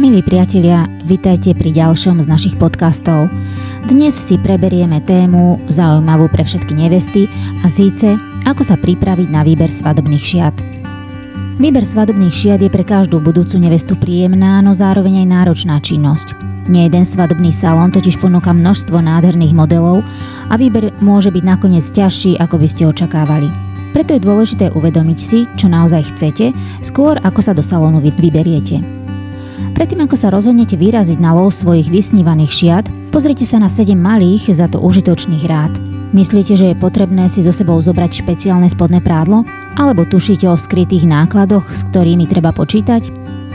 Milí priatelia, vitajte pri ďalšom z našich podcastov. Dnes si preberieme tému zaujímavú pre všetky nevesty a síce ako sa pripraviť na výber svadobných šiat. Výber svadobných šiat je pre každú budúcu nevestu príjemná, no zároveň aj náročná činnosť. Nie jeden svadobný salón totiž ponúka množstvo nádherných modelov a výber môže byť nakoniec ťažší, ako by ste očakávali. Preto je dôležité uvedomiť si, čo naozaj chcete, skôr ako sa do salónu vyberiete. Predtým ako sa rozhodnete vyraziť na lov svojich vysnívaných šiat, pozrite sa na 7 malých, za to užitočných rád. Myslíte, že je potrebné si so sebou zobrať špeciálne spodné prádlo? Alebo tušíte o skrytých nákladoch, s ktorými treba počítať?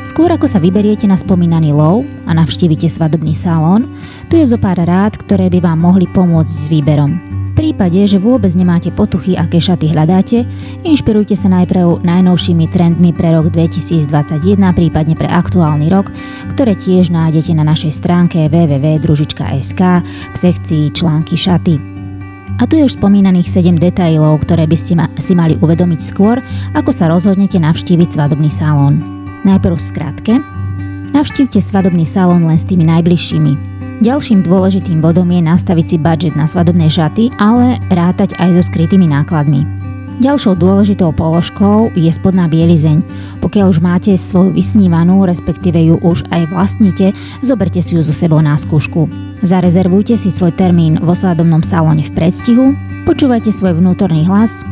Skôr ako sa vyberiete na spomínaný lov a navštívite svadobný salón, tu je zo pár rád, ktoré by vám mohli pomôcť s výberom prípade, že vôbec nemáte potuchy, aké šaty hľadáte, inšpirujte sa najprv najnovšími trendmi pre rok 2021, prípadne pre aktuálny rok, ktoré tiež nájdete na našej stránke www.družička.sk v sekcii články šaty. A tu je už spomínaných 7 detailov, ktoré by ste ma, si mali uvedomiť skôr, ako sa rozhodnete navštíviť svadobný salón. Najprv skratke. Navštívte svadobný salón len s tými najbližšími. Ďalším dôležitým bodom je nastaviť si budget na svadobné šaty, ale rátať aj so skrytými nákladmi. Ďalšou dôležitou položkou je spodná bielizeň. Pokiaľ už máte svoju vysnívanú, respektíve ju už aj vlastníte, zoberte si ju so sebou na skúšku. Zarezervujte si svoj termín vo svadobnom salóne v predstihu, počúvajte svoj vnútorný hlas,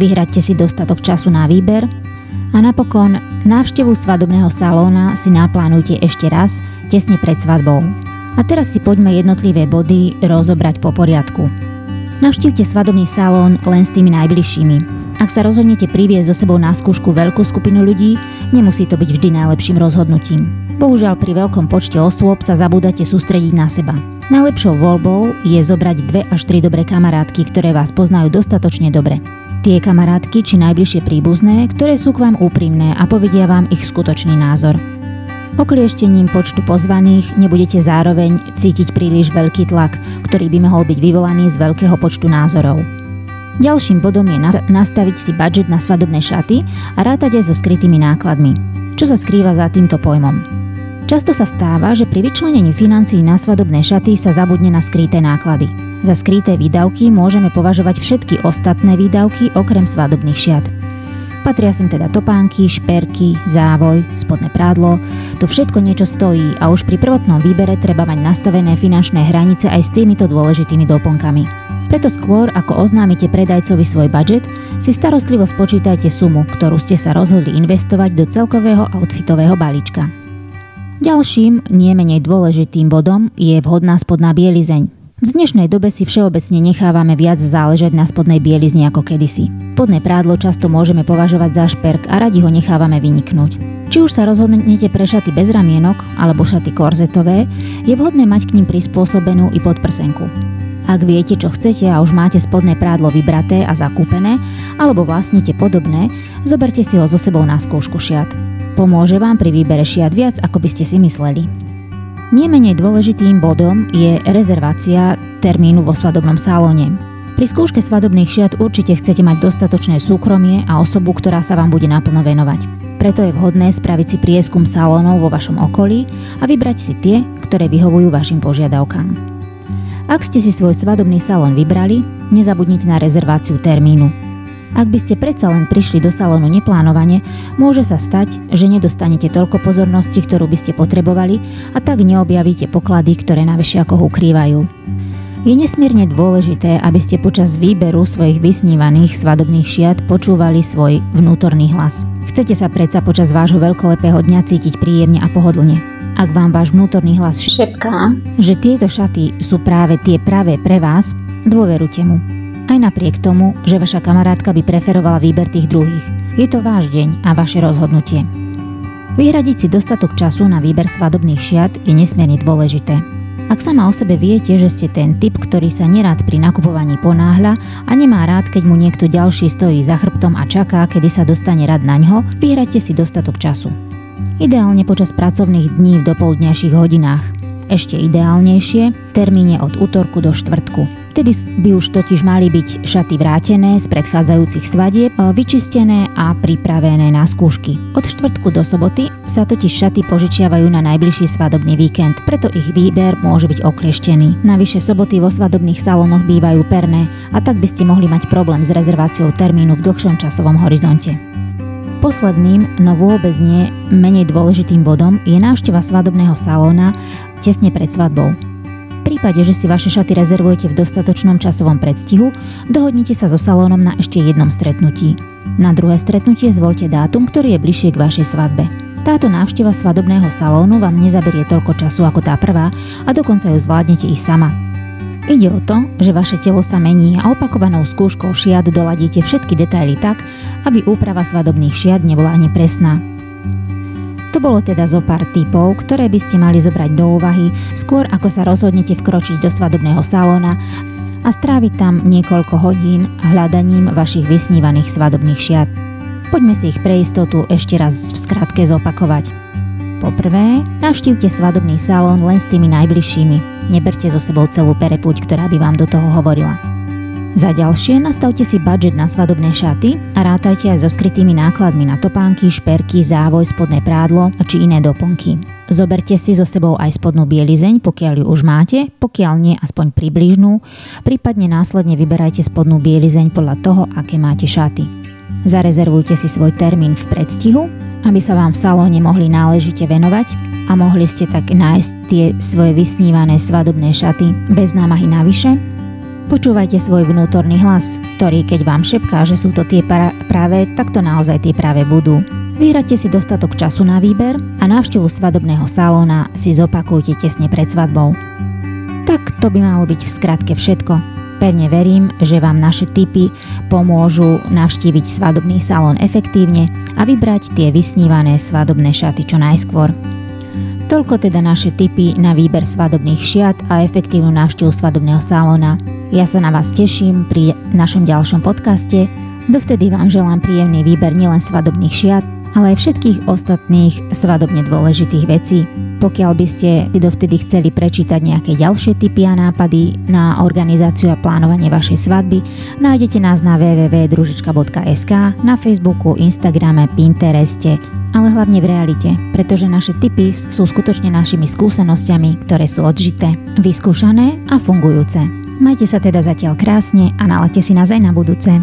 vyhradte si dostatok času na výber a napokon návštevu svadobného salóna si naplánujte ešte raz, tesne pred svadbou. A teraz si poďme jednotlivé body rozobrať po poriadku. Navštívte svadobný salón len s tými najbližšími. Ak sa rozhodnete priviesť so sebou na skúšku veľkú skupinu ľudí, nemusí to byť vždy najlepším rozhodnutím. Bohužiaľ pri veľkom počte osôb sa zabúdate sústrediť na seba. Najlepšou voľbou je zobrať dve až tri dobré kamarátky, ktoré vás poznajú dostatočne dobre. Tie kamarátky či najbližšie príbuzné, ktoré sú k vám úprimné a povedia vám ich skutočný názor. Oklieštením počtu pozvaných nebudete zároveň cítiť príliš veľký tlak, ktorý by mohol byť vyvolaný z veľkého počtu názorov. Ďalším bodom je nastaviť si budget na svadobné šaty a rátať aj so skrytými nákladmi. Čo sa skrýva za týmto pojmom? Často sa stáva, že pri vyčlenení financií na svadobné šaty sa zabudne na skryté náklady. Za skryté výdavky môžeme považovať všetky ostatné výdavky okrem svadobných šiat. Patria sem teda topánky, šperky, závoj, spodné prádlo. To všetko niečo stojí a už pri prvotnom výbere treba mať nastavené finančné hranice aj s týmito dôležitými doplnkami. Preto skôr, ako oznámite predajcovi svoj budget, si starostlivo spočítajte sumu, ktorú ste sa rozhodli investovať do celkového outfitového balíčka. Ďalším, nie menej dôležitým bodom je vhodná spodná bielizeň. V dnešnej dobe si všeobecne nechávame viac záležať na spodnej bielizni ako kedysi. Spodné prádlo často môžeme považovať za šperk a radi ho nechávame vyniknúť. Či už sa rozhodnete pre šaty bez ramienok alebo šaty korzetové, je vhodné mať k ním prispôsobenú i podprsenku. Ak viete, čo chcete a už máte spodné prádlo vybraté a zakúpené, alebo vlastnite podobné, zoberte si ho so sebou na skúšku šiat. Pomôže vám pri výbere šiat viac, ako by ste si mysleli. Nemenej dôležitým bodom je rezervácia termínu vo svadobnom salóne. Pri skúške svadobných šiat určite chcete mať dostatočné súkromie a osobu, ktorá sa vám bude naplno venovať. Preto je vhodné spraviť si prieskum salónov vo vašom okolí a vybrať si tie, ktoré vyhovujú vašim požiadavkám. Ak ste si svoj svadobný salón vybrali, nezabudnite na rezerváciu termínu. Ak by ste predsa len prišli do salónu neplánovane, môže sa stať, že nedostanete toľko pozornosti, ktorú by ste potrebovali a tak neobjavíte poklady, ktoré na vešiakoch ukrývajú. Je nesmierne dôležité, aby ste počas výberu svojich vysnívaných svadobných šiat počúvali svoj vnútorný hlas. Chcete sa predsa počas vášho veľkolepého dňa cítiť príjemne a pohodlne. Ak vám váš vnútorný hlas šepká, že tieto šaty sú práve tie pravé pre vás, dôverujte mu aj napriek tomu, že vaša kamarátka by preferovala výber tých druhých. Je to váš deň a vaše rozhodnutie. Vyhradiť si dostatok času na výber svadobných šiat je nesmierne dôležité. Ak sama o sebe viete, že ste ten typ, ktorý sa nerád pri nakupovaní ponáhľa a nemá rád, keď mu niekto ďalší stojí za chrbtom a čaká, kedy sa dostane rad na ňo, vyhradte si dostatok času. Ideálne počas pracovných dní v dopoludňajších hodinách. Ešte ideálnejšie termíne od útorku do štvrtku Vtedy by už totiž mali byť šaty vrátené z predchádzajúcich svadieb, e, vyčistené a pripravené na skúšky. Od štvrtku do soboty sa totiž šaty požičiavajú na najbližší svadobný víkend, preto ich výber môže byť oklieštený. Navyše soboty vo svadobných salónoch bývajú perné a tak by ste mohli mať problém s rezerváciou termínu v dlhšom časovom horizonte. Posledným, no vôbec nie menej dôležitým bodom je návšteva svadobného salóna tesne pred svadbou. V prípade, že si vaše šaty rezervujete v dostatočnom časovom predstihu, dohodnite sa so salónom na ešte jednom stretnutí. Na druhé stretnutie zvolte dátum, ktorý je bližšie k vašej svadbe. Táto návšteva svadobného salónu vám nezaberie toľko času ako tá prvá a dokonca ju zvládnete i sama. Ide o to, že vaše telo sa mení a opakovanou skúškou šiat doladíte všetky detaily tak, aby úprava svadobných šiat nebola nepresná. To bolo teda zo pár typov, ktoré by ste mali zobrať do úvahy skôr ako sa rozhodnete vkročiť do svadobného salóna a stráviť tam niekoľko hodín hľadaním vašich vysnívaných svadobných šiat. Poďme si ich pre istotu ešte raz v skratke zopakovať. Poprvé, navštívte svadobný salón len s tými najbližšími. Neberte so sebou celú perepuť, ktorá by vám do toho hovorila. Za ďalšie nastavte si budget na svadobné šaty a rátajte aj so skrytými nákladmi na topánky, šperky, závoj, spodné prádlo či iné doplnky. Zoberte si so sebou aj spodnú bielizeň, pokiaľ ju už máte, pokiaľ nie aspoň približnú, prípadne následne vyberajte spodnú bielizeň podľa toho, aké máte šaty. Zarezervujte si svoj termín v predstihu aby sa vám v salóne mohli náležite venovať a mohli ste tak nájsť tie svoje vysnívané svadobné šaty bez námahy navyše? Počúvajte svoj vnútorný hlas, ktorý keď vám šepká, že sú to tie pra- práve, tak to naozaj tie práve budú. Vyhradte si dostatok času na výber a návštevu svadobného salóna si zopakujte tesne pred svadbou. Tak to by malo byť v skratke všetko. Pevne verím, že vám naše tipy pomôžu navštíviť svadobný salón efektívne a vybrať tie vysnívané svadobné šaty čo najskôr. Toľko teda naše tipy na výber svadobných šiat a efektívnu návštevu svadobného salóna. Ja sa na vás teším pri našom ďalšom podcaste. Dovtedy vám želám príjemný výber nielen svadobných šiat, ale aj všetkých ostatných svadobne dôležitých vecí. Pokiaľ by ste dovtedy chceli prečítať nejaké ďalšie tipy a nápady na organizáciu a plánovanie vašej svadby, nájdete nás na www.družička.sk, na Facebooku, Instagrame, Pintereste, ale hlavne v realite, pretože naše tipy sú skutočne našimi skúsenosťami, ktoré sú odžité, vyskúšané a fungujúce. Majte sa teda zatiaľ krásne a nalete si nás aj na budúce.